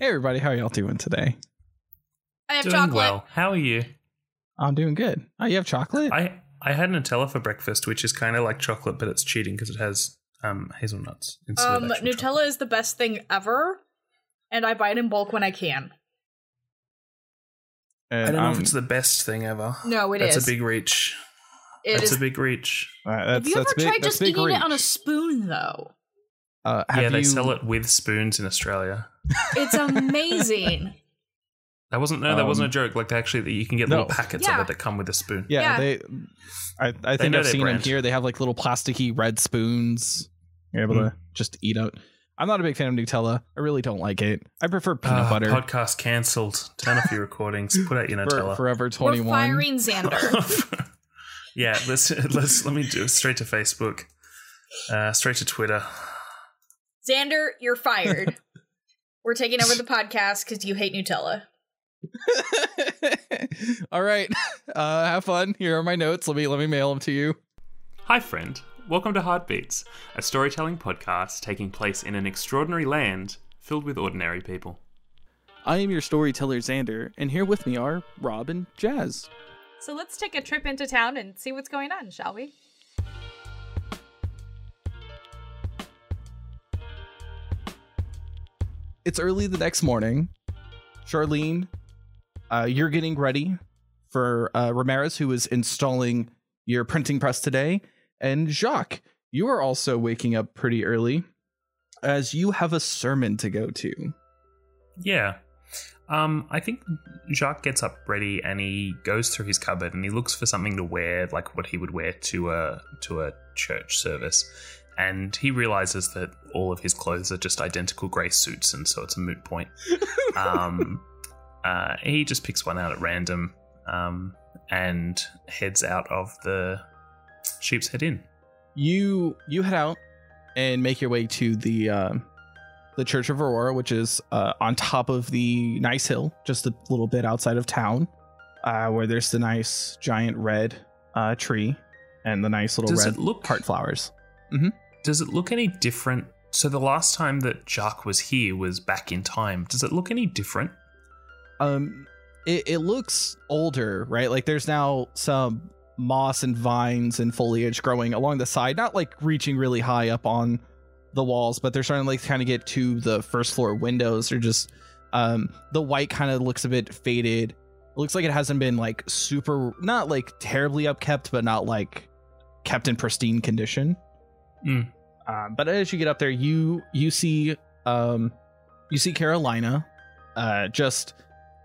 Hey everybody, how y'all doing today? I have Doing chocolate. well. How are you? I'm doing good. Oh, you have chocolate? I I had Nutella for breakfast, which is kind of like chocolate, but it's cheating because it has um, hazelnuts instead Um, of actual Nutella chocolate. is the best thing ever, and I buy it in bulk when I can. And I don't know if it's the best thing ever. No, it That's is. a big reach. It That's is. a big reach. uh, have you that's ever big, tried just big eating it on a spoon, though? Uh, have yeah, they you- sell it with spoons in Australia. It's amazing. That wasn't no, that wasn't a Um, joke. Like they actually, you can get no. little packets Yeah. of it that come with a spoon. Yeah, Yeah. they. I, I think know I've seen brand. them here. They have like little plasticky red spoons. You're able Mm. to just eat out. I'm not a big fan of Nutella. I really don't like it. I prefer peanut Ah, butter. Podcast cancelled. Turn off your recordings. Put out your for, Nutella. Forever We're 21. firing Xander. yeah, let's let's let me do it straight to Facebook, uh, straight to Twitter. Xander, you're fired. We're taking over the podcast because you hate Nutella. All right. Uh, have fun. Here are my notes. Let me let me mail them to you. Hi, friend. Welcome to Heartbeats, a storytelling podcast taking place in an extraordinary land filled with ordinary people. I am your storyteller Xander, and here with me are Rob and Jazz. So let's take a trip into town and see what's going on, shall we? It's early the next morning. Charlene, uh, you're getting ready for uh, Ramirez, who is installing your printing press today. And Jacques, you are also waking up pretty early as you have a sermon to go to. Yeah. Um, I think Jacques gets up ready and he goes through his cupboard and he looks for something to wear, like what he would wear to a to a church service. And he realizes that all of his clothes are just identical grey suits, and so it's a moot point. um, uh, he just picks one out at random um, and heads out of the Sheep's Head Inn. You you head out and make your way to the uh, the Church of Aurora, which is uh, on top of the nice hill, just a little bit outside of town, uh, where there's the nice giant red uh, tree and the nice little Does red it look heart flowers. Does it look any different? So the last time that Jacques was here was back in time. Does it look any different? Um, it, it looks older, right? Like there's now some moss and vines and foliage growing along the side, not like reaching really high up on the walls, but they're starting to like kind of get to the first floor windows. They're just um the white kind of looks a bit faded. It looks like it hasn't been like super not like terribly upkept, but not like kept in pristine condition. Mm. Um, but as you get up there, you you see um you see Carolina uh just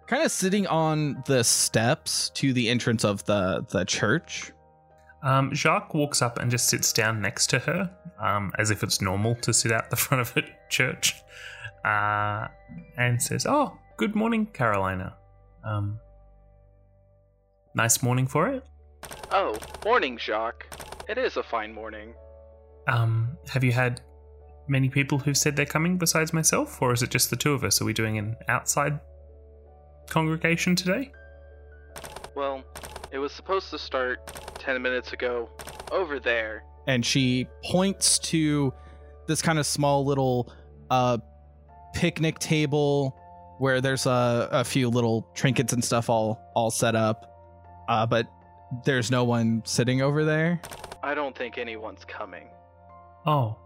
kind of sitting on the steps to the entrance of the the church. Um, Jacques walks up and just sits down next to her, um, as if it's normal to sit out the front of a church, uh, and says, "Oh, good morning, Carolina. Um, nice morning for it. Oh, morning, Jacques. It is a fine morning. Um, have you had many people who've said they're coming besides myself, or is it just the two of us? Are we doing an outside congregation today?" Well, it was supposed to start 10 minutes ago over there. and she points to this kind of small little uh picnic table where there's a, a few little trinkets and stuff all all set up uh but there's no one sitting over there I don't think anyone's coming. Oh.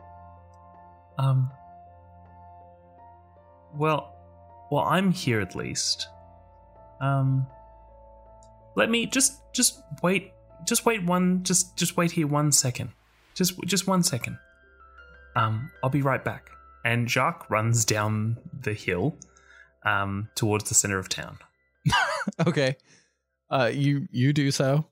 Um. Well, well, I'm here at least. Um. Let me just just wait. Just wait one. Just just wait here one second. Just just one second. Um, I'll be right back. And Jacques runs down the hill, um, towards the center of town. okay uh you you do so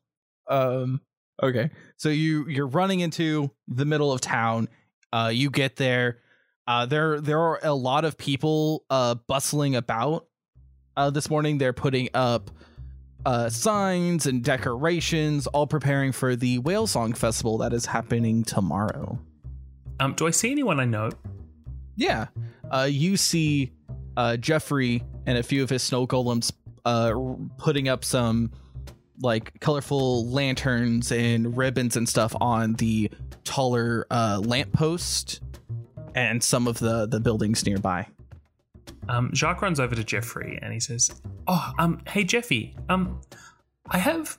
um okay. So you you're running into the middle of town. Uh you get there. Uh there there are a lot of people uh bustling about. Uh this morning they're putting up uh signs and decorations all preparing for the whale song festival that is happening tomorrow. Um, do I see anyone I know? yeah. Uh you see uh jeffrey and a few of his snow golems uh putting up some like colorful lanterns and ribbons and stuff on the taller uh lamppost and some of the the buildings nearby Um, Jacques runs over to Jeffrey and he says, "Oh, um, hey Jeffy, um, I have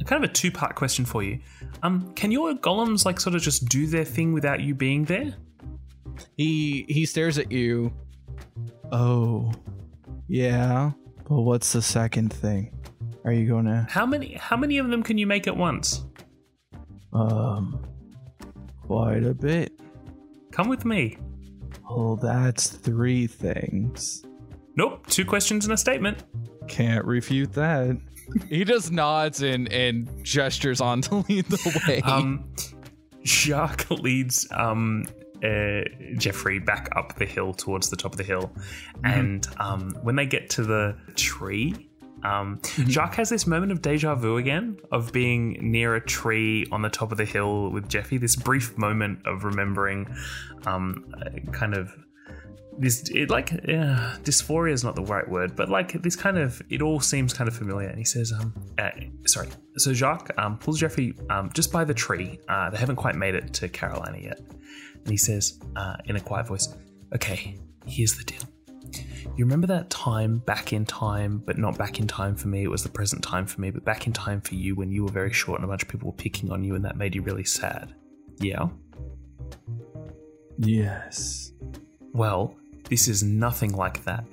a kind of a two-part question for you. Um, can your golems like sort of just do their thing without you being there? He he stares at you. Oh, yeah. But what's the second thing? Are you gonna How many how many of them can you make at once? um quite a bit? Come with me. Oh, that's three things. Nope, two questions and a statement. Can't refute that. he just nods and and gestures on to lead the way. Um, Jacques leads um, uh, Jeffrey back up the hill towards the top of the hill, and um, when they get to the tree, um, Jacques has this moment of deja vu again of being near a tree on the top of the hill with Jeffy. This brief moment of remembering, um, kind of. This it like uh, dysphoria is not the right word, but like this kind of it all seems kind of familiar. And he says, um, uh, sorry. So Jacques um, pulls Jeffrey um, just by the tree. Uh, they haven't quite made it to Carolina yet, and he says uh, in a quiet voice, "Okay, here's the deal. You remember that time back in time, but not back in time for me. It was the present time for me, but back in time for you when you were very short and a bunch of people were picking on you, and that made you really sad. Yeah." yes. Well, this is nothing like that.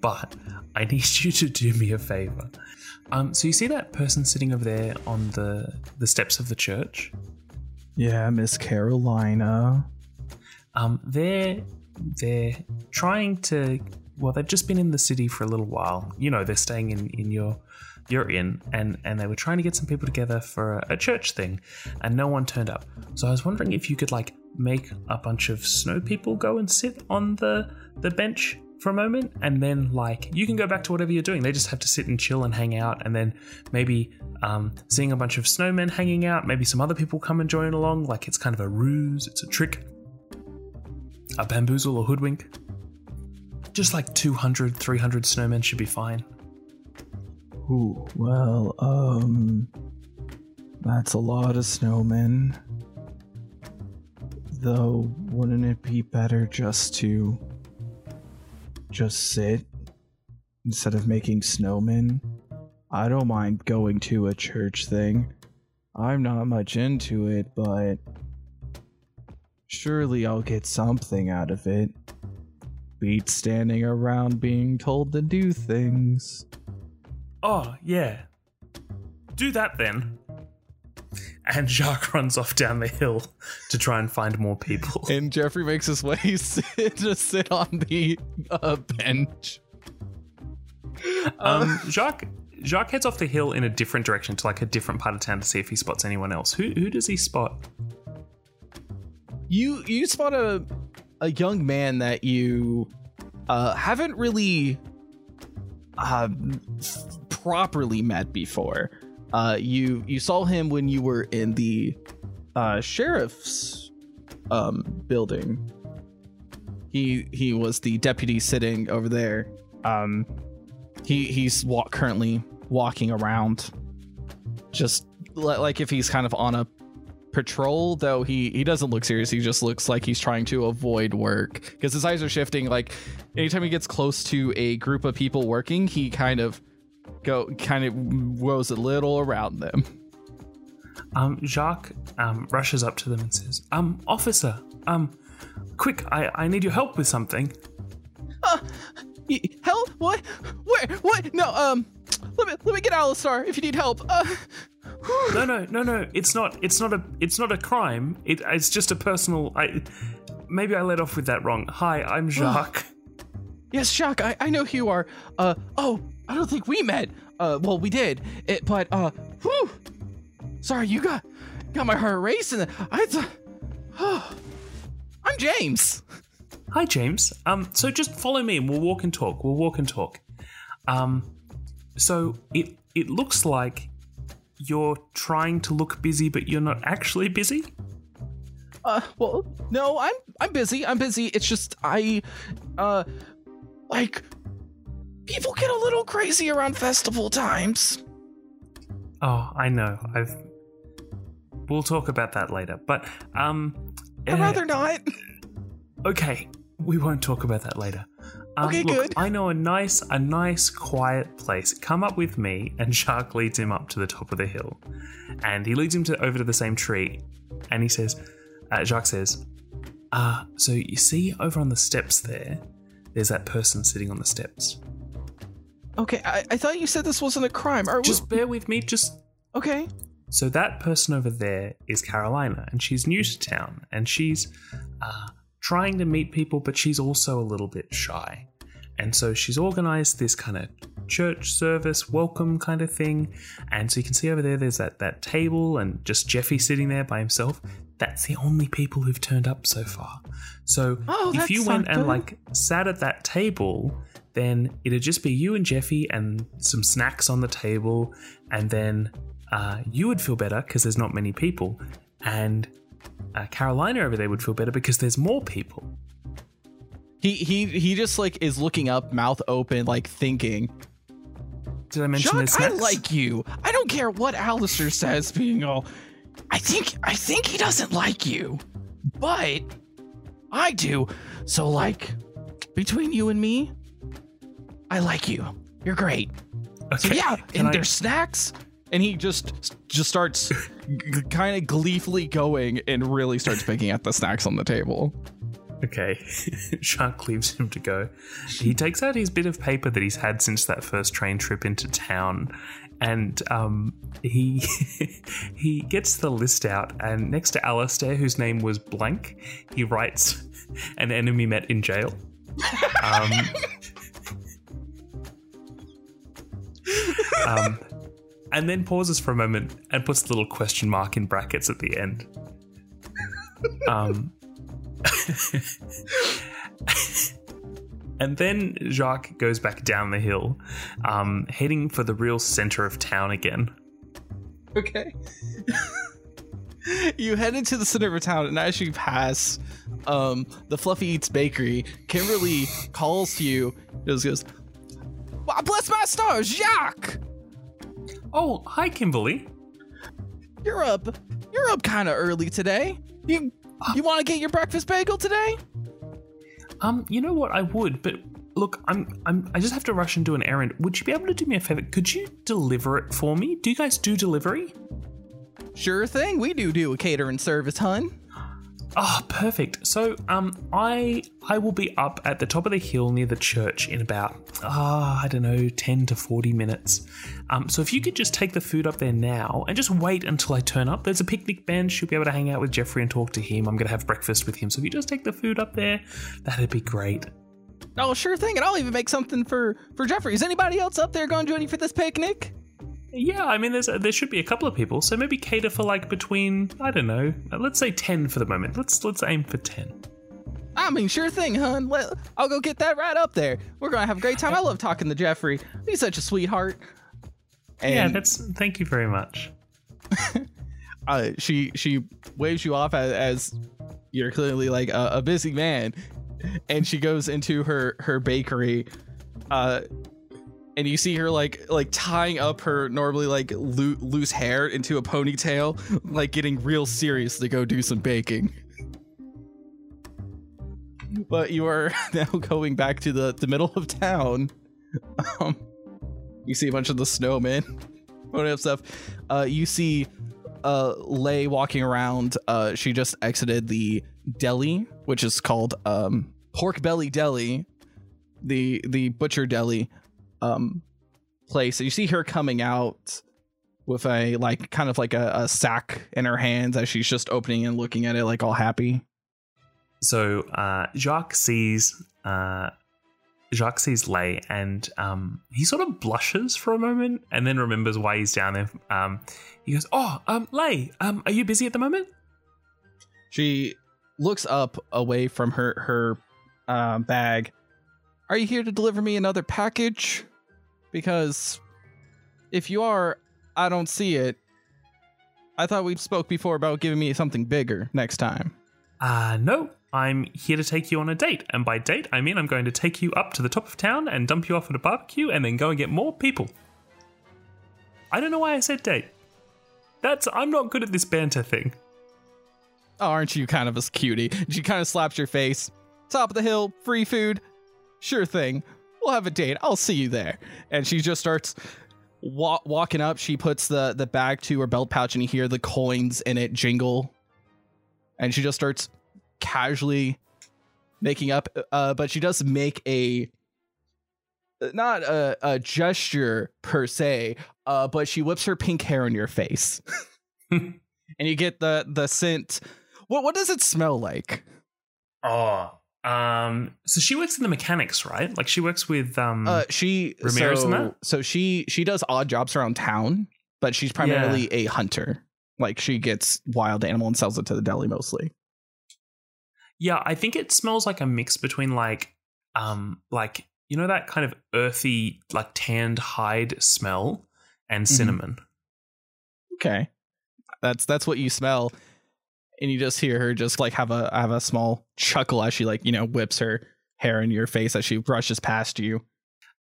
But I need you to do me a favor. Um, so you see that person sitting over there on the the steps of the church? Yeah, Miss Carolina. Um, they're they're trying to. Well, they've just been in the city for a little while. You know, they're staying in in your your inn, and and they were trying to get some people together for a, church thing, and no one turned up. So I was wondering if you could like make a bunch of snow people go and sit on the the bench for a moment, and then like you can go back to whatever you're doing. They just have to sit and chill and hang out, and then maybe um, seeing a bunch of snowmen hanging out. Maybe some other people come and join along. Like it's kind of a ruse. It's a trick a bamboozle or hoodwink. Just like 200, 300 snowmen should be fine. Ooh, well, um, that's a lot of snowmen. Though, wouldn't it be better just to just sit instead of making snowmen? I don't mind going to a church thing. I'm not much into it, but surely I'll get something out of it. Beat standing around being told to do things. Oh, yeah. Do that then. And Jacques runs off down the hill to try and find more people. And Jeffrey makes his way sit, to sit on the uh, bench. Um, Jacques Jacques heads off the hill in a different direction to like a different part of town to see if he spots anyone else. Who who does he spot? You you spot a a young man that you uh, haven't really uh, properly met before. Uh, you you saw him when you were in the uh, sheriff's um, building. He he was the deputy sitting over there. Um, he he's walk, currently walking around, just like if he's kind of on a patrol. Though he he doesn't look serious. He just looks like he's trying to avoid work because his eyes are shifting. Like anytime he gets close to a group of people working, he kind of go kind of goes a little around them. Um, Jacques um, rushes up to them and says, "Um, officer, um, quick! I I need your help with something." Y- Help? What? Where? What? No. Um. Let me let me get Alistair if you need help. Uh. No, no, no, no. It's not. It's not a. It's not a crime. It, it's just a personal. I maybe I led off with that wrong. Hi, I'm Jacques. Yes, Jacques. I I know who you are. Uh. Oh, I don't think we met. Uh. Well, we did. It. But. Uh. Whew. Sorry, you got got my heart racing. I. Th- I'm James. Hi, James. Um. So just follow me, and we'll walk and talk. We'll walk and talk. Um. So it it looks like you're trying to look busy, but you're not actually busy. Uh, well, no, I'm I'm busy. I'm busy. It's just I, uh, like, people get a little crazy around festival times. Oh, I know. I've. We'll talk about that later. But um. I'd uh, rather not. Okay, we won't talk about that later. Um, Okay, look, good. I know a nice, a nice, quiet place. Come up with me, and Jacques leads him up to the top of the hill, and he leads him to over to the same tree, and he says, uh, Jacques says, uh, so you see over on the steps there, there's that person sitting on the steps. Okay, I, I thought you said this wasn't a crime. Are Just bear with me, just okay. So that person over there is Carolina, and she's new to town, and she's uh, trying to meet people, but she's also a little bit shy. And so she's organized this kind of church service, welcome kind of thing. And so you can see over there, there's that that table, and just Jeffy sitting there by himself. That's the only people who've turned up so far. So Oh, if you went not and like sat at that table, then it'd just be you and Jeffy and some snacks on the table, and then uh, you would feel better because there's not many people, and uh, Carolina over there would feel better because there's more people. He he he just like is looking up, mouth open, like thinking. Did I mention Jacques, there's I like you. I don't care what Alistair says, being all. I think I think he doesn't like you, but I do. So like, between you and me, I like you. You're great. So yeah, can and I- there's snacks, and he just just starts g- kind of gleefully going and really starts picking at the snacks on the table. Okay, Jacques leaves him to go. He takes out his bit of paper that he's had since that first train trip into town, and um, he he gets the list out. And next to Alistair, whose name was blank, he writes an enemy met in jail. Um, um, and then pauses for a moment and puts the little question mark in brackets at the end. Um, and then Jacques goes back down the hill, um, heading for the real center of town again. Okay. you head into the center of town, and as you pass um, the Fluffy Eats Bakery, Kimberly calls to you. Just goes, "Why, bless my stars, Jacques! Oh, hi, Kimberly. You're up. You're up kind of early today. You you want to get your breakfast bagel today? Um, you know what? I would, but look, I'm, I'm, I just have to rush and do an errand. Would you be able to do me a favor? Could you deliver it for me? Do you guys do delivery? Sure thing. We do do a catering service, hun. Ah, perfect. So, um, I I will be up at the top of the hill near the church in about ah, I don't know, ten to forty minutes. Um, so if you could just take the food up there now and just wait until I turn up. There's a picnic bench. You'll be able to hang out with Jeffrey and talk to him. I'm gonna have breakfast with him. So if you just take the food up there, that'd be great. Oh, sure thing. And I'll even make something for for Jeffrey. Is anybody else up there going to join you for this picnic? Yeah, I mean, there's there should be a couple of people. So maybe cater for like between I don't know, let's say ten for the moment. Let's let's aim for ten. I mean, sure thing, hun. Let, I'll go get that right up there. We're gonna have a great time. I love talking to Jeffrey. He's such a sweetheart. And yeah, that's thank you very much. uh, she she waves you off as, as you're clearly like a, a busy man, and she goes into her her bakery, uh, and you see her like like tying up her normally like loo- loose hair into a ponytail, like getting real serious to go do some baking. But you are now going back to the the middle of town. Um, you see a bunch of the snowmen up stuff. Uh, you see uh Lay walking around. Uh she just exited the deli, which is called um Pork Belly Deli, the the butcher deli um place. And you see her coming out with a like kind of like a, a sack in her hands as she's just opening and looking at it like all happy. So uh, Jacques sees uh, Jacques sees Lay, and um, he sort of blushes for a moment, and then remembers why he's down there. Um, he goes, "Oh, um, Lay, um, are you busy at the moment?" She looks up away from her her uh, bag. Are you here to deliver me another package? Because if you are, I don't see it. I thought we spoke before about giving me something bigger next time. Uh, no, I'm here to take you on a date, and by date I mean I'm going to take you up to the top of town and dump you off at a barbecue, and then go and get more people. I don't know why I said date. That's I'm not good at this banter thing. Oh, aren't you kind of a cutie? She kind of slaps your face. Top of the hill, free food. sure thing. We'll have a date. I'll see you there. And she just starts wa- walking up. She puts the the bag to her belt pouch, and you hear the coins in it jingle. And she just starts casually making up. Uh, but she does make a not a, a gesture per se, uh, but she whips her pink hair in your face, and you get the the scent. What what does it smell like? Oh, um, so she works in the mechanics, right? Like she works with um. Uh, she Ramirez so, and that? so she she does odd jobs around town, but she's primarily a hunter. Like she gets wild animal and sells it to the deli mostly. yeah, I think it smells like a mix between like um like you know that kind of earthy like tanned hide smell and Mhm. cinnamon. Okay, that's that's what you smell, and you just hear her just like have a have a small chuckle as she like you know whips her hair in your face as she brushes past you.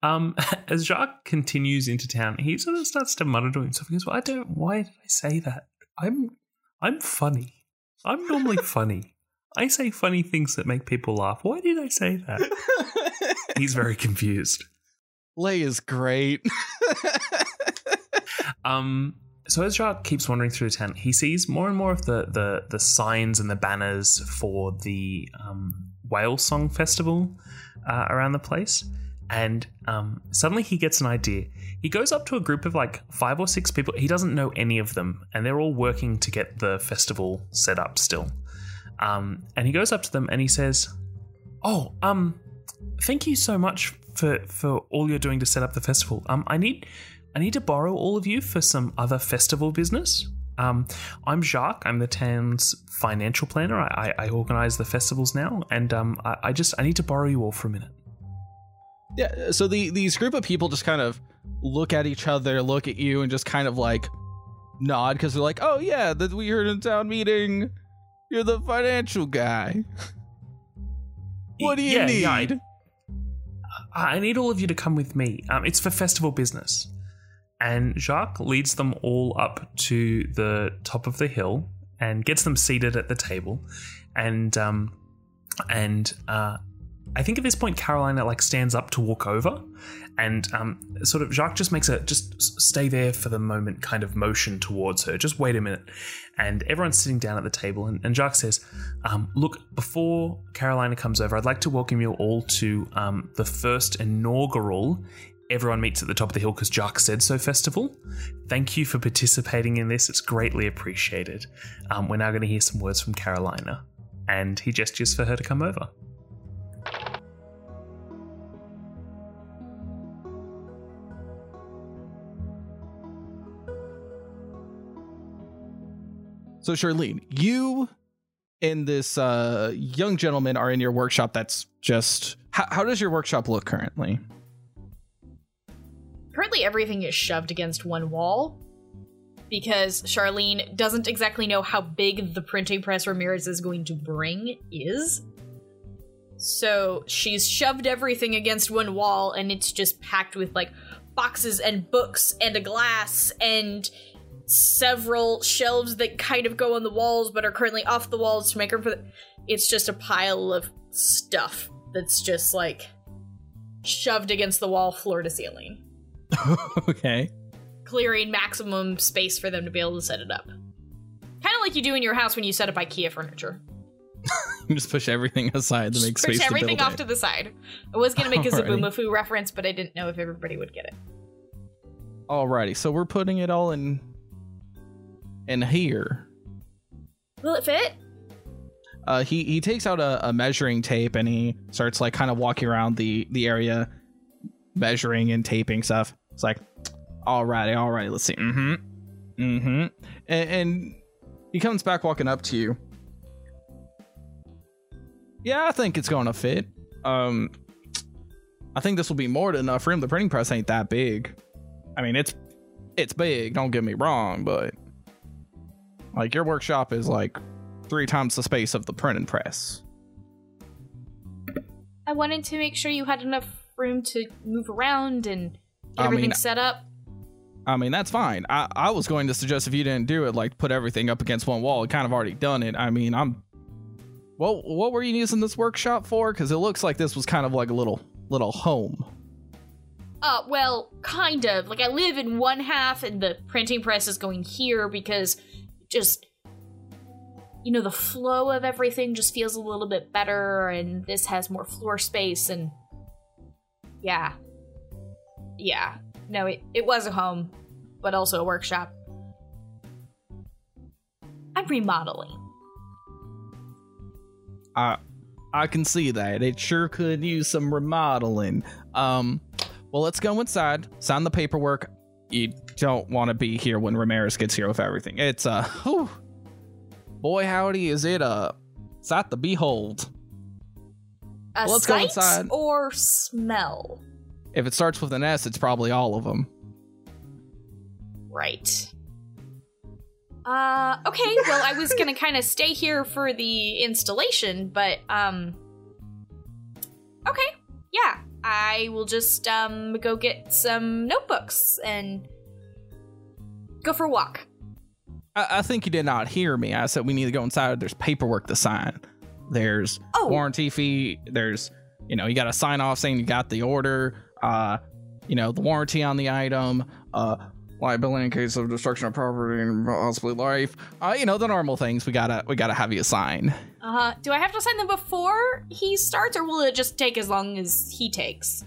Um, as Jacques continues into town, he sort of starts to mutter to himself. He goes, well, "I don't. Why did I say that? I'm, I'm funny. I'm normally funny. I say funny things that make people laugh. Why did I say that?" He's very confused. Lay is great. Um, so Jacques keeps wandering through the town, he sees more and more of the the, the signs and the banners for the um, whale song festival uh, around the place. And um, suddenly he gets an idea. He goes up to a group of like five or six people. He doesn't know any of them, and they're all working to get the festival set up still. Um, and he goes up to them and he says, "Oh, um, thank you so much for for all you're doing to set up the festival. Um, I need I need to borrow all of you for some other festival business. Um, I'm Jacques. I'm the town's financial planner. I, I, I organize the festivals now, and um, I, I just I need to borrow you all for a minute. Yeah, so the these group of people just kind of look at each other, look at you, and just kind of like nod because they're like, "Oh yeah, that we heard in town meeting. You're the financial guy. what do you Yeah, need?" yeah, I- I need all of you to come with me. Um, it's for festival business. And Jacques leads them all up to the top of the hill and gets them seated at the table. And um, and uh, I think at this point Carolina like stands up to walk over, and um, sort of Jacques just makes a just stay there for the moment kind of motion towards her. Just wait a minute, and everyone's sitting down at the table, and, and Jacques says, um, "Look, before Carolina comes over, I'd like to welcome you all to um, the first inaugural." Everyone meets at the top of the hill because Jacques said so festival. Thank you for participating in this. It's greatly appreciated. Um, we're now going to hear some words from Carolina. And he gestures for her to come over. So Charlene, you and this uh, young gentleman are in your workshop. That's just how, how does your workshop look currently? Currently, everything is shoved against one wall because Charlene doesn't exactly know how big the printing press Ramirez is going to bring is. So she's shoved everything against one wall, and it's just packed with like boxes and books and a glass and several shelves that kind of go on the walls but are currently off the walls to make room for the. It's just a pile of stuff that's just like shoved against the wall, floor to ceiling okay. clearing maximum space for them to be able to set it up. Kind of like you do in your house when you set up IKEA furniture. Just push everything aside to make space push to everything build off it. to the side. I was gonna make a. Zoboomafoo reference, but I didn't know if everybody would get it. Alrighty, so we're putting it all in in here. Will it fit? Uh, he he takes out a, a measuring tape and he starts like kind of walking around the the area, measuring and taping stuff. It's like, alrighty, alrighty, let's see. Mm-hmm. Mm-hmm. And, and he comes back walking up to you. Yeah, I think it's gonna fit. Um, I think this will be more than enough room. The printing press ain't that big. I mean, it's it's big. Don't get me wrong, but like your workshop is like three times the space of the printing press. I wanted to make sure you had enough room to move around and get I mean- set up. I mean, that's fine. I, I was going to suggest if you didn't do it, like put everything up against one wall. Kind of already done it. I mean, I'm. Well, what were you using this workshop for? Because it looks like this was kind of like a little little home. Uh, well, kind of. Like I live in one half, and the printing press is going here because just you know the flow of everything just feels a little bit better, and this has more floor space, and yeah, yeah. No, it it was a home, but also a workshop. I'm remodeling. I I can see that. It sure could use some remodeling. Um well let's go inside, sign the paperwork. You don't want to be here when Ramirez gets here with everything. It's uh whew. boy howdy is it a sight to behold. A Let's go inside. or smell. If it starts with an S, it's probably all of them. Right. Uh, okay, well, I was gonna kind of stay here for the installation, but, um. Okay, yeah, I will just, um, go get some notebooks and go for a walk. I, I think you did not hear me. I said we need to go inside. There's paperwork to sign. There's Oh. warranty fee. There's, you know, you got to sign off saying you got the order. Uh, you know, the warranty on the item. Uh, liability in case of destruction of property and possibly life. Uh, you know, the normal things we gotta we gotta have you sign. Uh. Do I have to sign them before he starts, or will it just take as long as he takes?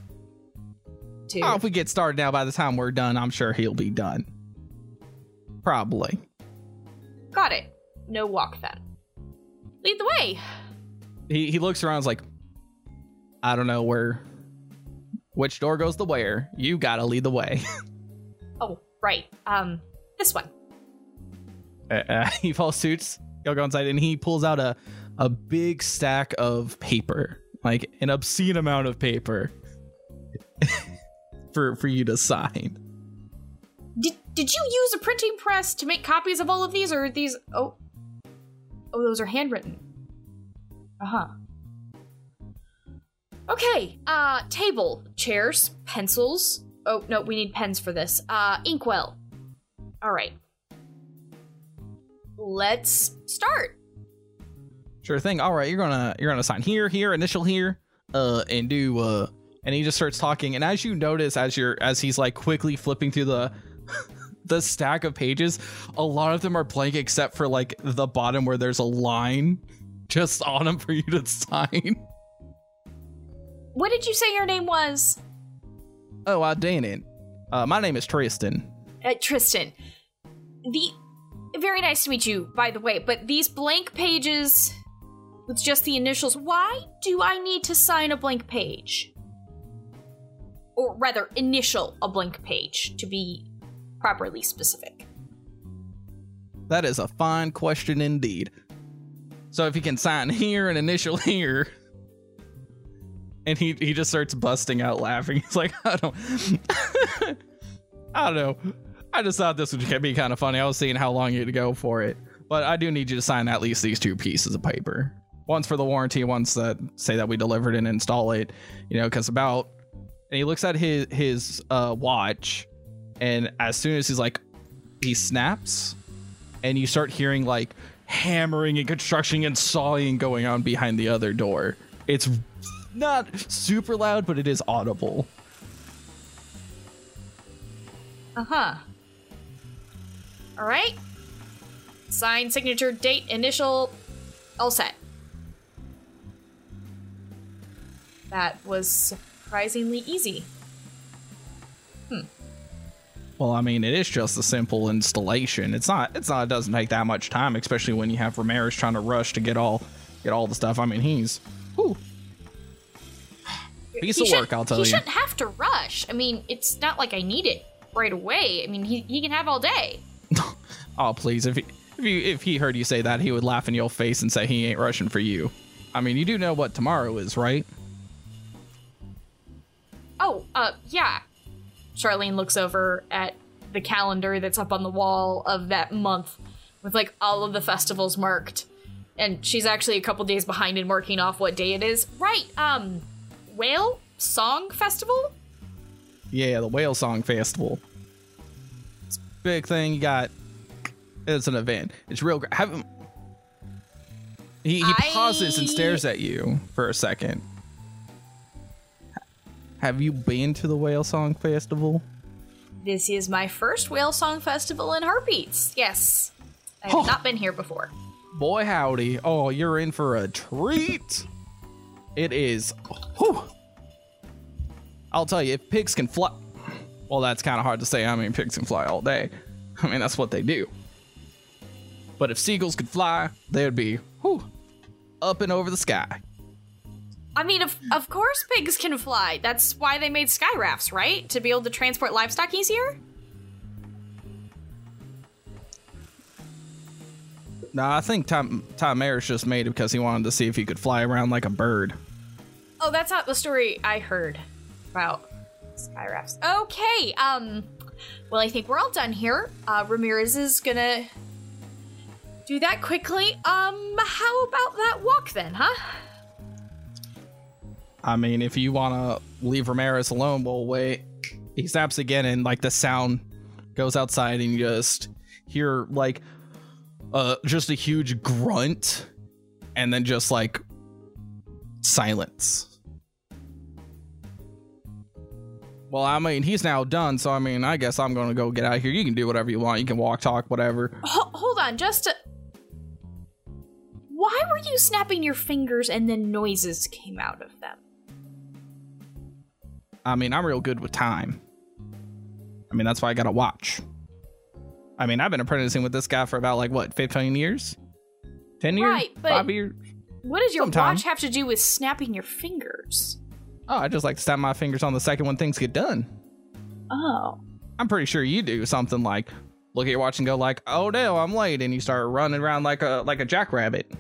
To. Oh, if we get started now, by the time we're done, I'm sure he'll be done. Probably. Got it. No walk then. Lead the way. He he looks around. Is like, I don't know where. Which door goes the where? You gotta lead the way. Oh, right. Um, this one. uh, uh, he falls suits. Y'all go inside, and he pulls out a a big stack of paper, like an obscene amount of paper, for for you to sign. Did did you use a printing press to make copies of all of these, or are these? Oh, oh, those are handwritten. Uh huh. Okay. Uh, table, chairs, pencils. Oh no, we need pens for this. Uh, inkwell. All right. Let's start. Sure thing. All right, you're gonna you're gonna sign here, here, initial here, uh, and do uh, and he just starts talking. And as you notice, as you're as he's like quickly flipping through the the stack of pages, a lot of them are blank except for like the bottom where there's a line just on them for you to sign. What did you say your name was? Oh, I didn't. Uh, my name is Tristan. Uh, Tristan. The very nice to meet you, by the way. But these blank pages with just the initials. Why do I need to sign a blank page? Or rather, initial a blank page to be properly specific. That is a fine question indeed. So if you can sign here and initial here. And he, he just starts busting out laughing. He's like, I don't I don't know. I just thought this would be kind of funny. I was seeing how long you'd go for it. But I do need you to sign at least these two pieces of paper. One's for the warranty, one's that say that we delivered and install it. You know, because about and he looks at his his uh watch and as soon as he's like he snaps and you start hearing like hammering and construction and sawing going on behind the other door. It's not super loud, but it is audible. Uh huh. All right. Sign, signature, date, initial, all set. That was surprisingly easy. Hmm. Well, I mean, it is just a simple installation. It's not. It's not. It doesn't take that much time, especially when you have Ramirez trying to rush to get all get all the stuff. I mean, he's whew, piece He of should- work. I'll tell he you. shouldn't have to rush. I mean, it's not like I need it right away. I mean, he, he can have all day. Oh, please! If he, if you if he heard you say that, he would laugh in your face and say he ain't rushing for you. I mean, you do know what tomorrow is, right? Oh, uh, yeah. Charlene looks over at the calendar that's up on the wall of that month with like all of the festivals marked. And she's actually a couple days behind in marking off what day it is. Right, um, Whale Song Festival? Yeah, the Whale Song Festival. It's a big thing. You got. It's an event. It's real. Have him. He, he I- pauses and stares at you for a second. have you been to the Whale Song Festival? This is my first whale song festival in Heartbeats. Yes. I have Oh. not been here before. Boy, howdy. Oh, you're in for a treat. It is. Whew. I'll tell you, if pigs can fly. Well, that's kind of hard to say. I mean, pigs can fly all day. I mean, that's what they do. But if seagulls could fly, they'd be whew, up and over the sky. I mean, of, of course pigs can fly. That's why they made sky rafts, right? To be able to transport livestock easier? No, I think Tom Tom Maris just made it because he wanted to see if he could fly around like a bird. Oh, that's not the story I heard about sky rafts. Okay, um, well, I think we're all done here. Uh, Ramirez is gonna do that quickly. Um, how about that walk then, huh? I mean, if you want to leave Ramirez alone, we'll wait. He snaps again, and like the sound goes outside, and you just hear like uh just a huge grunt, and then just like silence. Well, I mean, he's now done, so I mean, I guess I'm gonna go get out of here. You can do whatever you want. You can walk, talk, whatever. Ho- hold on, just a. Why were you snapping your fingers and then noises came out of them? I mean, I'm real good with time. I mean, that's why I gotta watch. I mean, I've been apprenticing with this guy for about like what, 15 years? 10 years? Right, but- Five years? What does your Sometime. watch have to do with snapping your fingers? Oh, I just like to snap my fingers on the second when things get done. Oh. I'm pretty sure you do something like look at your watch and go like, "Oh no, I'm late," and you start running around like a like a jackrabbit.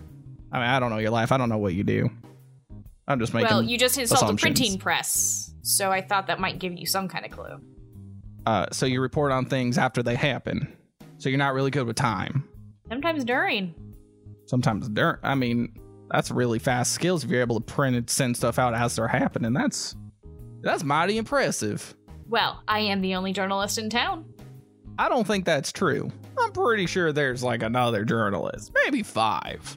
I mean, I don't know your life. I don't know what you do. I'm just making. Well, you just installed a printing press, so I thought that might give you some kind of clue. uh, so you report on things after they happen. So you're not really good with time. Sometimes during. sometimes dirt. I mean, that's really fast skills if you're able to print and send stuff out as they're happening. That's that's mighty impressive. Well, I am the only journalist in town. I don't think that's true. I'm pretty sure there's like another journalist, maybe five.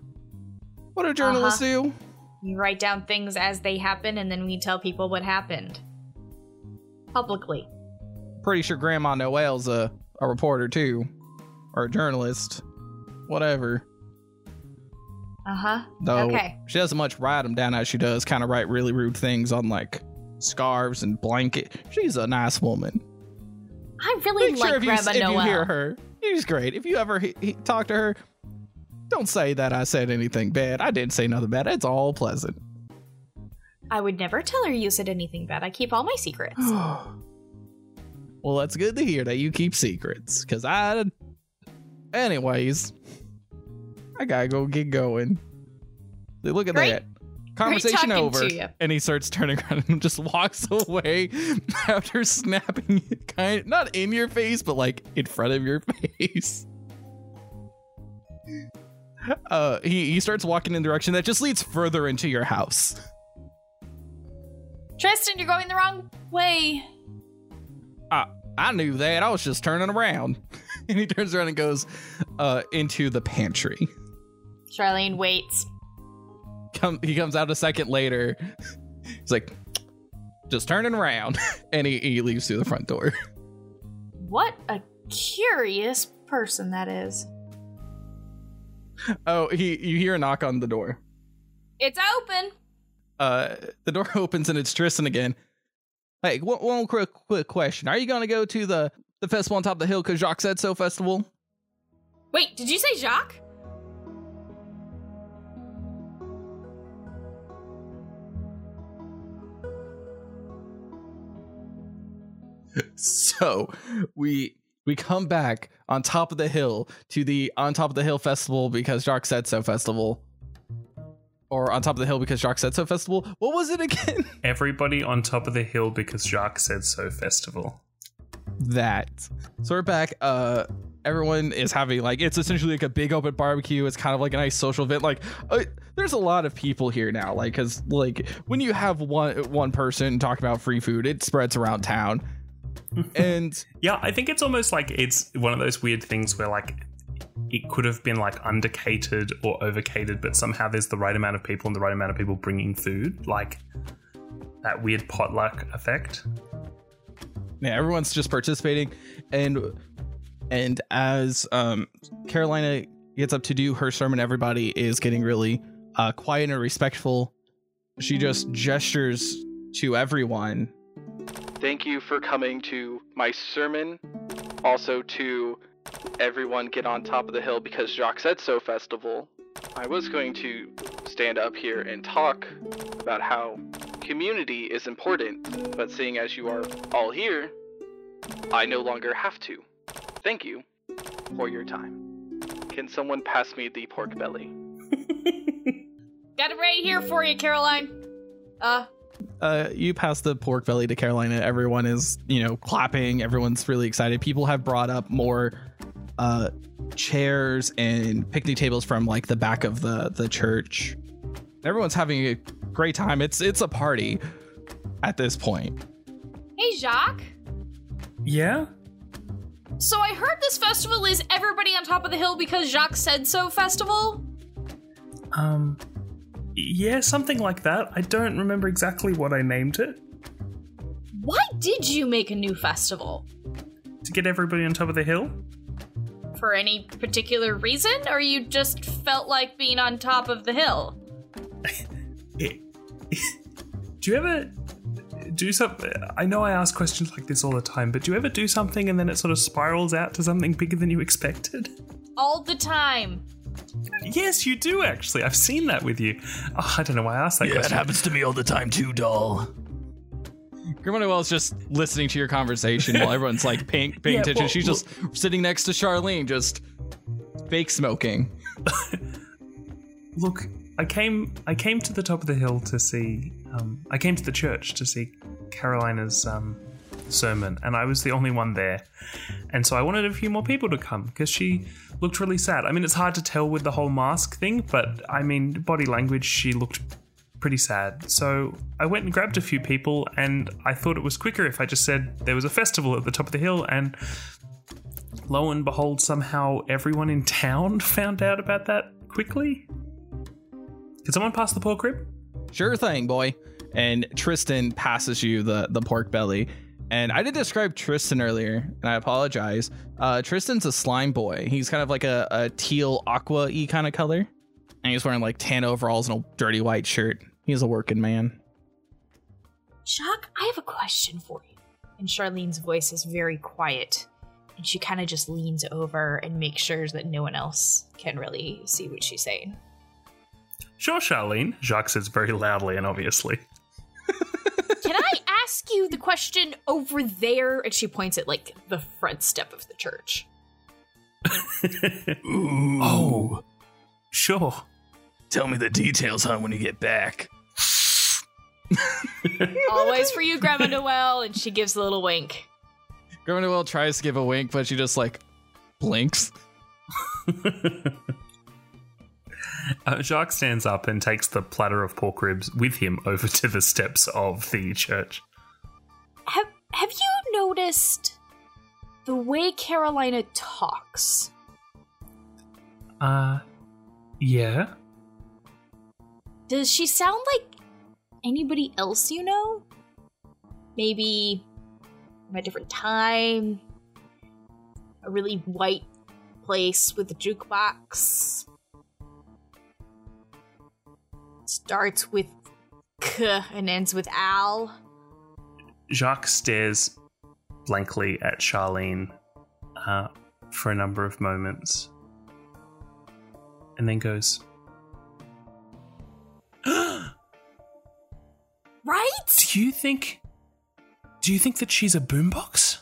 What do journalists uh-huh. do? We write down things as they happen, and then we tell people what happened. Publicly. Pretty sure Grandma Noel's a, a reporter too, or a journalist, whatever. Uh huh. Though Okay. she doesn't much write them down as she does kind of write really rude things on like scarves and blanket. She's a nice woman. I really Make like sure if, you, Grandma if you Noel. hear her, she's great. If you ever he, he, talk to her, don't say that I said anything bad. I didn't say nothing bad. It's all pleasant. I would never tell her you said anything bad. I keep all my secrets. well, that's good to hear that you keep secrets. Cause I, anyways, I gotta go get going. Look at Great- that. Conversation over, and he starts turning around and just walks away after snapping it kind not in your face, but like in front of your face. Uh, he he starts walking in a direction that just leads further into your house. Tristan, you're going the wrong way. I knew that. I was just turning around. and he turns around and goes uh, into the pantry. Charlene waits. Come, he comes out a second later. He's like, just turning around. and he, he leaves through the front door. What a curious person that is. Oh, he you hear a knock on the door. It's open. Uh, the door opens and it's Tristan again. Hey, one, one quick quick question: Are you gonna go to the the festival on top of the hill because Jacques said so? Festival? Wait, did you say Jacques? So we we come back on top of the hill to the on top of the hill festival because Jacques said so festival. Or on top of the hill because Jacques said so festival. What was it again? Everybody on top of the hill because Jacques said so festival. that. So we're back. Uh everyone is having like it's essentially like a big open barbecue. It's kind of like a nice social event. Like uh, there's a lot of people here now. Like cuz like when you have one one person talking about free food, it spreads around town. And Yeah, I think it's almost like it's one of those weird things where like it could have been like undercated or overcated, but somehow there's the right amount of people and the right amount of people bringing food. Like that weird potluck effect. Yeah, everyone's just participating, and and as um, Carolina gets up to do her sermon, everybody is getting really uh, quiet and respectful. She just gestures to everyone. Thank you for coming to my sermon. Also to everyone get on top of the hill because Jacques said so festival. I was going to stand up here and talk about how community is important, but seeing as you are all here, I no longer have to. Thank you for your time. Can someone pass me the pork belly? Got it right here for you, Caroline. Uh, Uh, you pass the pork belly to Carolina. Everyone is, you know, clapping. Everyone's really excited. People have brought up more uh, chairs and picnic tables from like the back of the the church. Everyone's having a great time. It's it's a party at this point. hey, Jacques. Yeah? So I heard this festival is everybody on top of the hill because Jacques said so festival? Um, yeah, something like that. I don't remember exactly what I named it. Why did you make a new festival? To get everybody on top of the hill? For any particular reason? Or you just felt like being on top of the hill? do you ever do something? I know I ask questions like this all the time, but do you ever do something and then it sort of spirals out to something bigger than you expected? All the time. Yes, you do actually. I've seen that with you. Oh, I don't know why I asked that question. That happens to me all the time too, doll. Grimmanuel's just listening to your conversation while everyone's like paying, paying Yeah, attention. well, She's just sitting next to Charlene, just fake smoking. Look, I came I came to the top of the hill to see um, I came to the church to see Carolina's um, sermon and I was the only one there. And so I wanted a few more people to come because she looked really sad. I mean it's hard to tell with the whole mask thing, but I mean body language she looked pretty sad. So I went and grabbed a few people and I thought it was quicker if I just said there was a festival at the top of the hill and lo and behold somehow everyone in town found out about that quickly. Can someone pass the pork rib? Sure thing, boy. And Tristan passes you the the pork belly. And I did describe Tristan earlier, and I apologize. Uh, Tristan's a slime boy. He's kind of like a, a teal aqua y kind of color. And he's wearing like tan overalls and a dirty white shirt. He's a working man. Jacques, I have a question for you. And Charlene's voice is very quiet. And she kind of just leans over and makes sure that no one else can really see what she's saying. Sure, Charlene. Jacques says very loudly and obviously. Can I ask you the question over there? And she points at like the front step of the church. Oh, sure. Tell me the details, hon, when you get back. Always for you, Grandma Noel. And she gives a little wink. Grimmanuel tries to give a wink, but she just like blinks. Uh, Jacques stands up and takes the platter of pork ribs with him over to the steps of the church. Have Have you noticed the way Carolina talks? Uh, yeah. Does she sound like anybody else you know? Maybe from a different time? A really white place with a jukebox? Starts with K and ends with Al? Jacques stares blankly at Charlene uh, for a number of moments and then goes, Right? Do you think. Do you think that she's a boombox?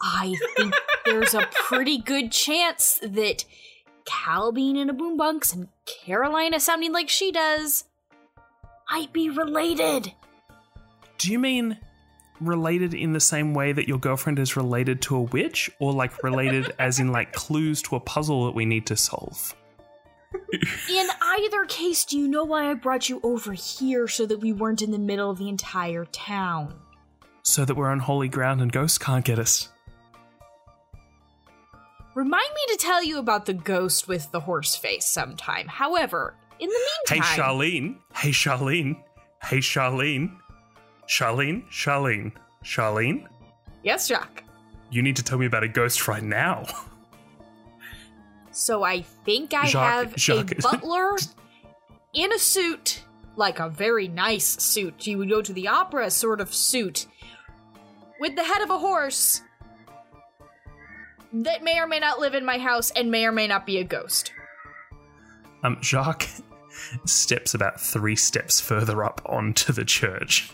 I think there's a pretty good chance that Cal being in a boombox and Carolina sounding like she does might be related. Do you mean related in the same way that your girlfriend is related to a witch? Or like related as in like clues to a puzzle that we need to solve? In either case, do you know why I brought you over here so that we weren't in the middle of the entire town? So that we're on holy ground and ghosts can't get us. Remind me to tell you about the ghost with the horse face sometime. However, in the meantime. Hey, meantime, Charlene. Hey, Charlene. Hey, Charlene. Charlene, Charlene, Charlene, Yes, Jacques. you need to tell me about a ghost right now. So I think I Jacques- have Jacques- a butler in a suit, like a very nice suit. You would go to the opera sort of suit, with the head of a horse that may or may not live in my house and may or may not be a ghost. Um, Jacques steps about three steps further up onto the church.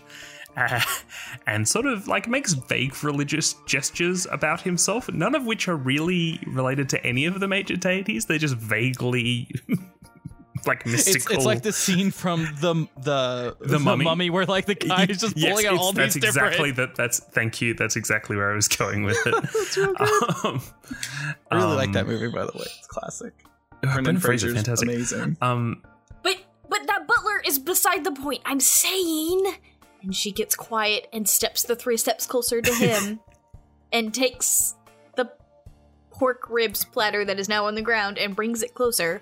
Uh, and sort of like makes vague religious gestures about himself, none of which are really related to any of the major deities. They're just vaguely like mystical. it's like the scene from the the The Mummy? where like the guy is just Yes, pulling out all that's these different. exactly that. That's thank you. That's exactly where I was going with it. That's real good. Um, I really like that um, movie, by the way. It's classic. Brendan Fraser, fantastic. amazing. Um, But but that butler is beside the point. I'm saying. And she gets quiet and steps the three steps closer to him and takes the pork ribs platter that is now on the ground and brings it closer.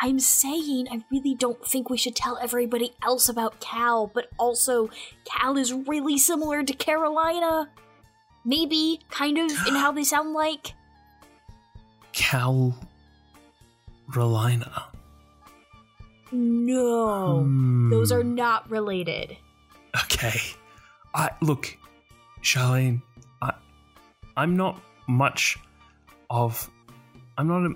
I'm saying I really don't think we should tell everybody else about Cal, but also Cal is really similar to Carolina. Maybe, kind of, in how they sound like. Cal Rolina. No, Hmm. those are not related. Okay. I look, Charlene. I, I'm not much of. I'm not a.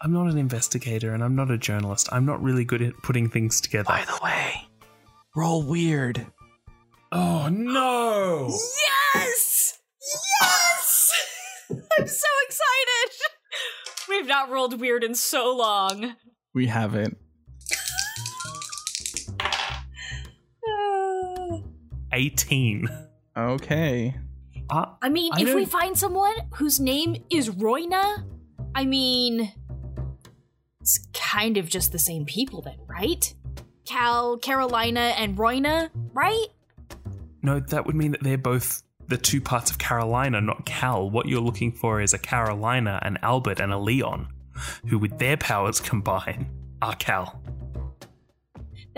I'm not an investigator, and I'm not a journalist. I'm not really good at putting things together. By the way, roll weird. oh no! Yes! Yes! I'm so excited! We've not rolled weird in so long. We haven't. Eighteen. Okay. Uh, I mean, I if we don't- find someone whose name is Royna, I mean, it's kind of just the same people then, right? Cal, Carolina, and Royna, right? no, that would mean that they're both the two parts of Carolina, not Cal. What you're looking for is a Carolina, an Albert, and a Leon, who, with their powers combine, are Cal.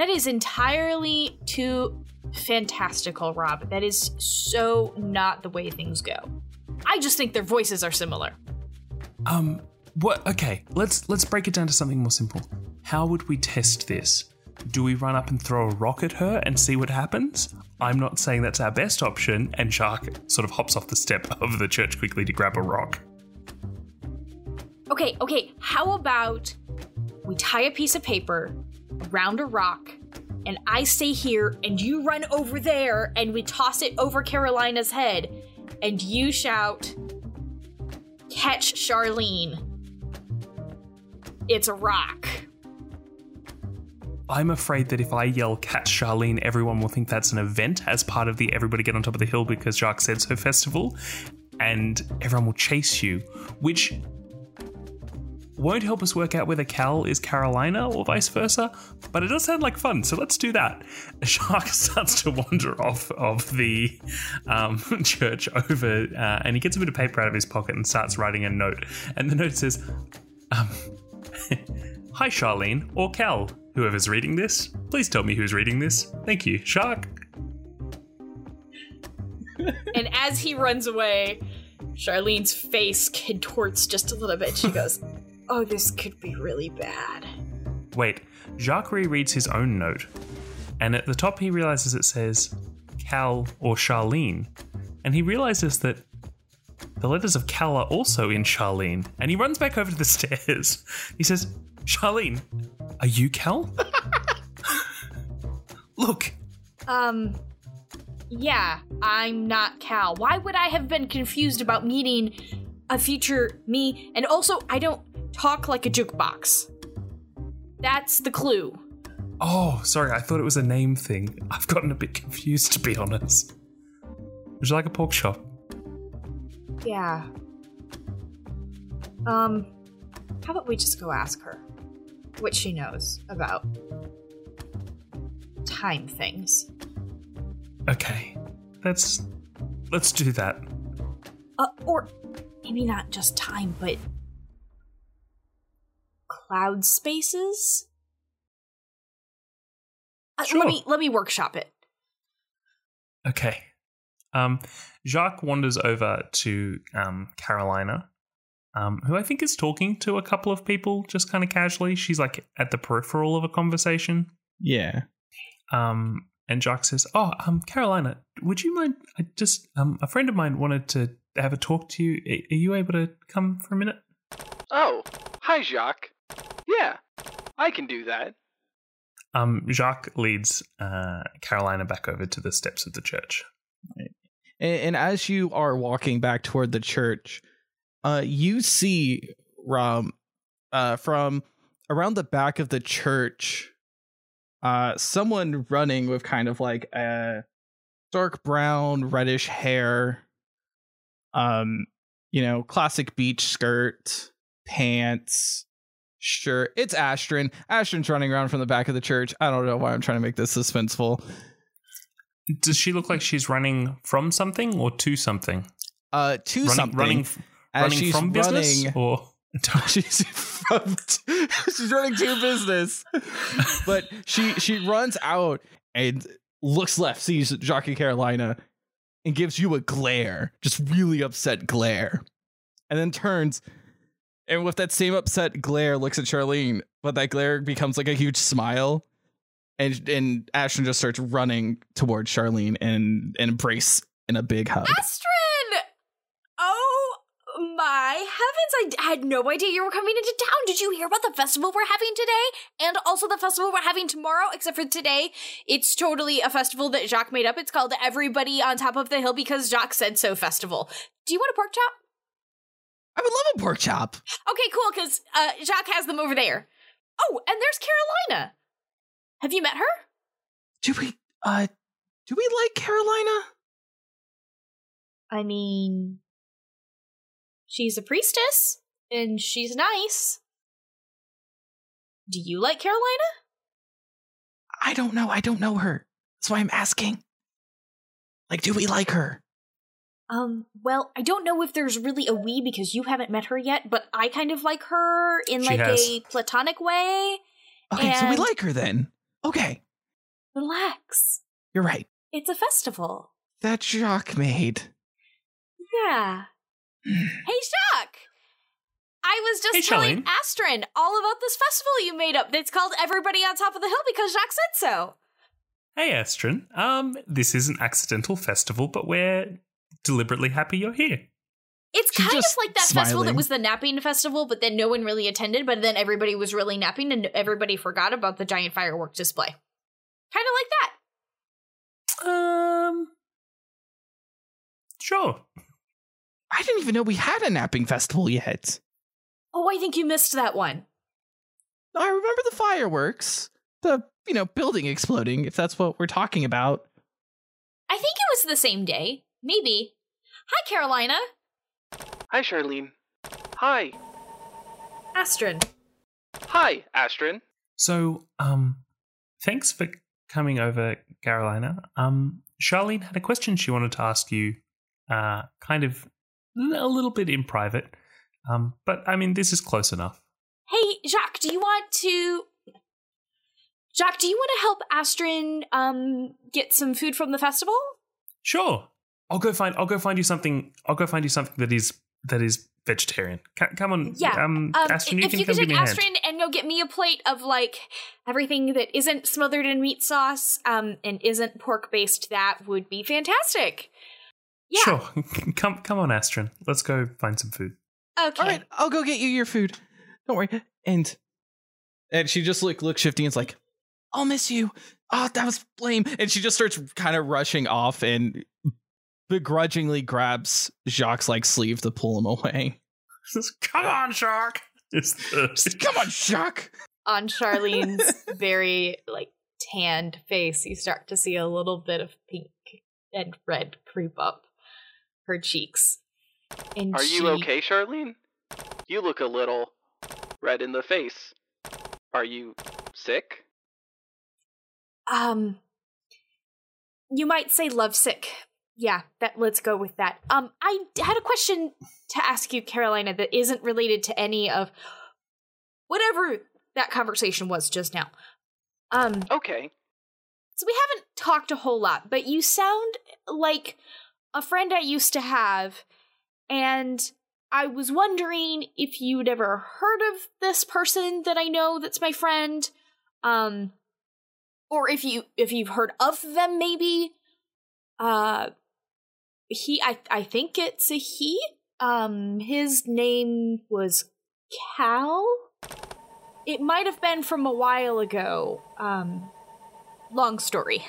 That is entirely too fantastical, Rob. That is so not the way things go. I just think their voices are similar. Um, what? Okay, let's let's break it down to something more simple. How would we test this? Do we run up and throw a rock at her and see what happens? I'm not saying that's our best option. And Jacques sort of hops off the step of the church quickly to grab a rock. Okay, okay, how about we tie a piece of paper around a rock and I stay here and you run over there and we toss it over Carolina's head and you shout, Catch Charlene. It's a rock. I'm afraid that if I yell "Catch Charlene," everyone will think that's an event as part of the "Everybody Get on Top of the Hill" because Jacques said so festival, and everyone will chase you, which won't help us work out whether Cal is Carolina or vice versa. But it does sound like fun, so let's do that. Jacques starts to wander off of the um, church over, uh, and he gets a bit of paper out of his pocket and starts writing a note. And the note says, um, Hi, Charlene, or Cal, whoever's reading this. Please tell me who's reading this. Thank you, Jacques. And as he runs away, Charlene's face contorts just a little bit. She goes, Oh, this could be really bad. Wait, Jacques rereads his own note, and at the top he realizes it says Cal or Charlene, and he realizes that the letters of Cal are also in Charlene, and he runs back over to the stairs. He says, Charlene, are you Cal? Look, Um, yeah, I'm not Cal. Why would I have been confused about meeting a future me? And also, I don't talk like a jukebox. That's the clue. Oh, sorry, I thought it was a name thing. I've gotten a bit confused, to be honest. Would you like a pork chop? Yeah. Um, how about we just go ask her what she knows about time things? Okay, let's let's do that. Uh, or maybe not just time, but cloud spaces. Uh, Let me let me workshop it. Okay. Um, Jacques wanders over to um, Carolina, um, who I think is talking to a couple of people just kind of casually. She's like at the peripheral of a conversation. Yeah. Um, and Jacques says, "Oh, um, Carolina, would you mind? I just um, a friend of mine wanted to have a talk to you. Are you able to come for a minute?" Oh, hi, Jacques. Yeah, I can do that. Um, Jacques leads uh, Carolina back over to the steps of the church. And, and as you are walking back toward the church, uh, you see um, uh, from around the back of the church, uh, someone running with kind of like a dark brown, reddish hair, um, you know, classic beach skirt, pants, shirt. It's Astrid. Astrid's running around from the back of the church. I don't know why I'm trying to make this suspenseful. Does she look like she's running from something or to something? Uh, to running, something. running, as running she's from business running- or she's from she's running to business but she she runs out and looks left sees and Carolina and gives you a glare just really upset glare and then turns and with that same upset glare looks at Charlene but that glare becomes like a huge smile and and Astrid just starts running towards Charlene and and embrace in a big hug Astrid! Oh my heavens, I had no idea you were coming into town. Did you hear about the festival we're having today? And also the festival we're having tomorrow, except for today. It's totally a festival that Jacques made up. It's called Everybody on Top of the Hill because Jacques said so festival. Do you want a pork chop? I would love a pork chop Okay, cool, because uh, Jacques has them over there. Oh, and there's Carolina. Have you met her? do we uh do we like Carolina I mean, she's a priestess, and she's nice. Do you like Carolina? I don't know. I don't know her. That's why I'm asking. Like, do we like her? Um, well, I don't know if there's really a we because you haven't met her yet, but I kind of like her in She like has. a platonic way. Okay, so we And- like her then. Okay, Relax. you're right. It's a festival. That Jacques made. Yeah. hey, Jacques! I was just Hey, telling Charlene. Astrid all about this festival you made up that's called Everybody on Top of the Hill because Jacques said so. Hey, Astrid. Um, this is an accidental festival, but we're deliberately happy you're here. It's She's kind of like that festival that was the napping festival, but then no one really attended, but then everybody was really napping and everybody forgot about the giant firework display. Kind of like that. Um, sure. I didn't even know we had a napping festival yet. Oh, I think you missed that one. I remember the fireworks, the you know building exploding. If that's what we're talking about. I think it was the same day. Maybe. Hi, Carolina. Hi, Charlene. Hi. Astrid. Hi, Astrid. So, um, thanks for coming over, Carolina. Um, Charlene had a question she wanted to ask you, uh, kind of a little bit in private. Um, but I mean, this is close enough. Hey, Jacques, do you want to. Jacques, do you want to help Astrid um, get some food from the festival? Sure. I'll go find. I'll go find you something. I'll go find you something that is that is vegetarian. C- come on, Yeah, Um, Um, Astrid, you if can you come could take me a hand. Astrid and go get me a plate of like everything that isn't smothered in meat sauce um, and isn't pork based, that would be fantastic. Yeah. Sure. come, come on, Astrid. Let's go find some food. Okay. All right, I'll go get you your food. Don't worry. And and she just like looks shifty and is like, "I'll miss you." Oh, that was lame. And she just starts kind of rushing off and begrudgingly grabs Jacques' like sleeve to pull him away. come on, Jacques. It's the, Just, Come on, Jacques. On Charlene's very like tanned face, you start to see a little bit of pink and red creep up her cheeks. And Are you okay, Charlene? You look a little red in the face. Are you sick? Um, you might say lovesick. Yeah, that. Let's go with that. Um, I had a question to ask you, Carolina, that isn't related to any of whatever that conversation was just now. Um, Okay. So we haven't talked a whole lot, but you sound like a friend I used to have, and I was wondering if you'd ever heard of this person that I know that's my friend, um, or if you if you've heard of them maybe. Uh, he I I think it's a he. Um, his name was Cal. It might have been from a while ago. Um, long story.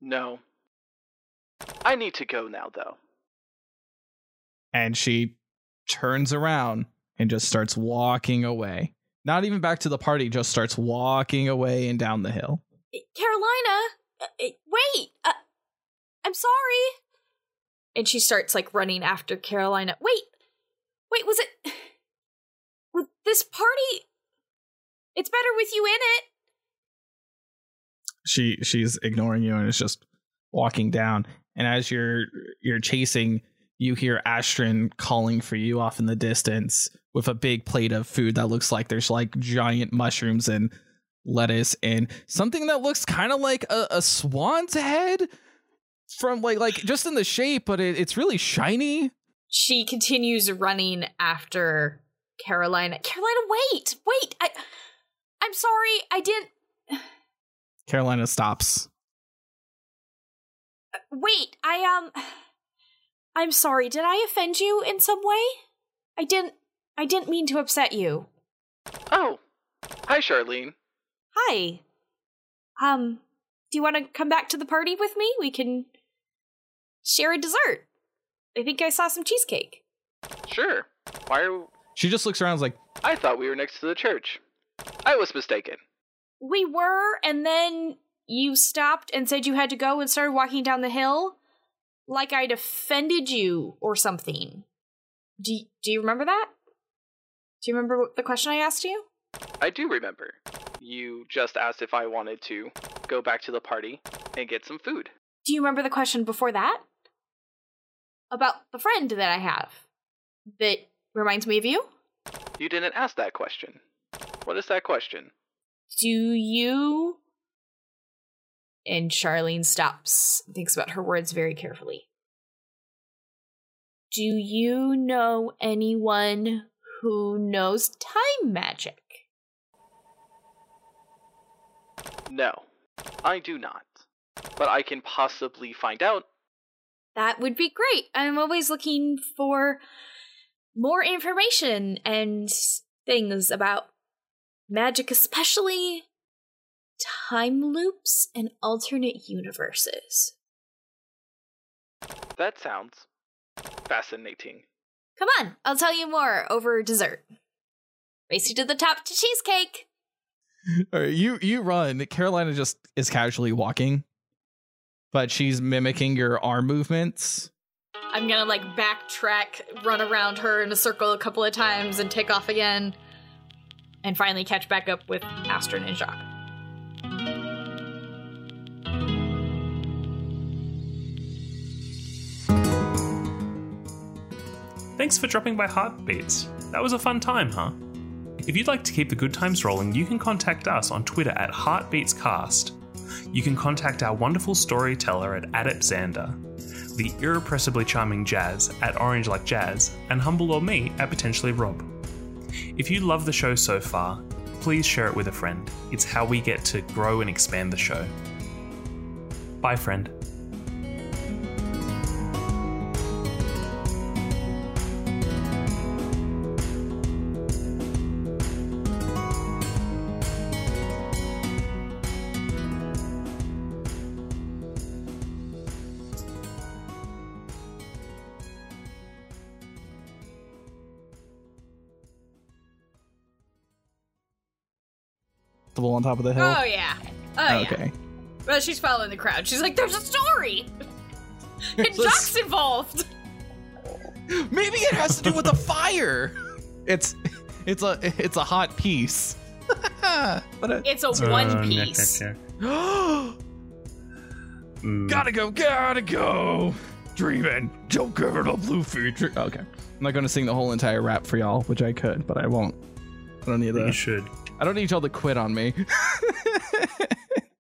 No. I need to go now, though. And she turns around and just starts walking away. Not even back to the party, just starts walking away and down the hill. Carolina, uh, uh, wait. Uh, I'm sorry. And she starts like running after Carolina. Wait, wait, was it? Was this party? It's better with you in it. She she's ignoring you and is just walking down. And as you're you're chasing, you hear Astrid calling for you off in the distance with a big plate of food that looks like there's like giant mushrooms and lettuce and something that looks kind of like a, a swan's head from like like just in the shape, but it, it's really shiny. She continues running after Carolina. Carolina, wait, wait. I, I'm sorry. I didn't. Carolina stops. Wait, I um. I'm sorry. Did I offend you in some way? I didn't. I didn't mean to upset you. Oh, hi, Charlene. Hi. Um, do you want to come back to the party with me? We can share a dessert. I think I saw some cheesecake. Sure. Why are She just looks around and is like, I thought we were next to the church. I was mistaken. We were, and then you stopped and said you had to go and started walking down the hill like I'd offended you or something. Do, do you remember that? Do you remember the question I asked you? I do remember. You just asked if I wanted to go back to the party and get some food. Do you remember the question before that? About the friend that I have that reminds me of you? You didn't ask that question. What is that question? Do you. And Charlene stops, and thinks about her words very carefully. Do you know anyone who knows time magic? No, I do not. But I can possibly find out. That would be great. I'm always looking for more information and things about magic, especially time loops and alternate universes. That sounds fascinating. Come on, I'll tell you more over dessert. Race you to the top to cheesecake. All right, you you run. Carolina just is casually walking, but she's mimicking your arm movements. I'm gonna like backtrack, run around her in a circle a couple of times, and take off again, and finally catch back up with Astrid and Jacques. Thanks for dropping by Heartbeats. That was a fun time, huh? If you'd like to keep the good times rolling, you can contact us on Twitter at HeartbeatsCast. You can contact our wonderful storyteller at Adept Xander, the irrepressibly charming Jazz at Orange Like Jazz, and Humble or me at Potentially Rob. If you love the show so far, please share it with a friend. It's how we get to grow and expand the show. Bye, friend. On top of the hill. Oh yeah. Oh yeah. okay. Well, she's following the crowd. She's like, "There's a story, and Jacques's involved." Maybe it has to do with the fire. It's it's a it's a hot piece. but it, It's a Uh, one piece. Mm. gotta go, gotta go. Dreaming, don't give it a blue feature. Okay, I'm not gonna sing the whole entire rap for y'all, which I could, but I won't. I don't need that. You should. I don't need y'all to quit on me.